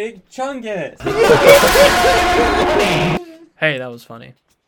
Big Chungus. Hey, that was funny.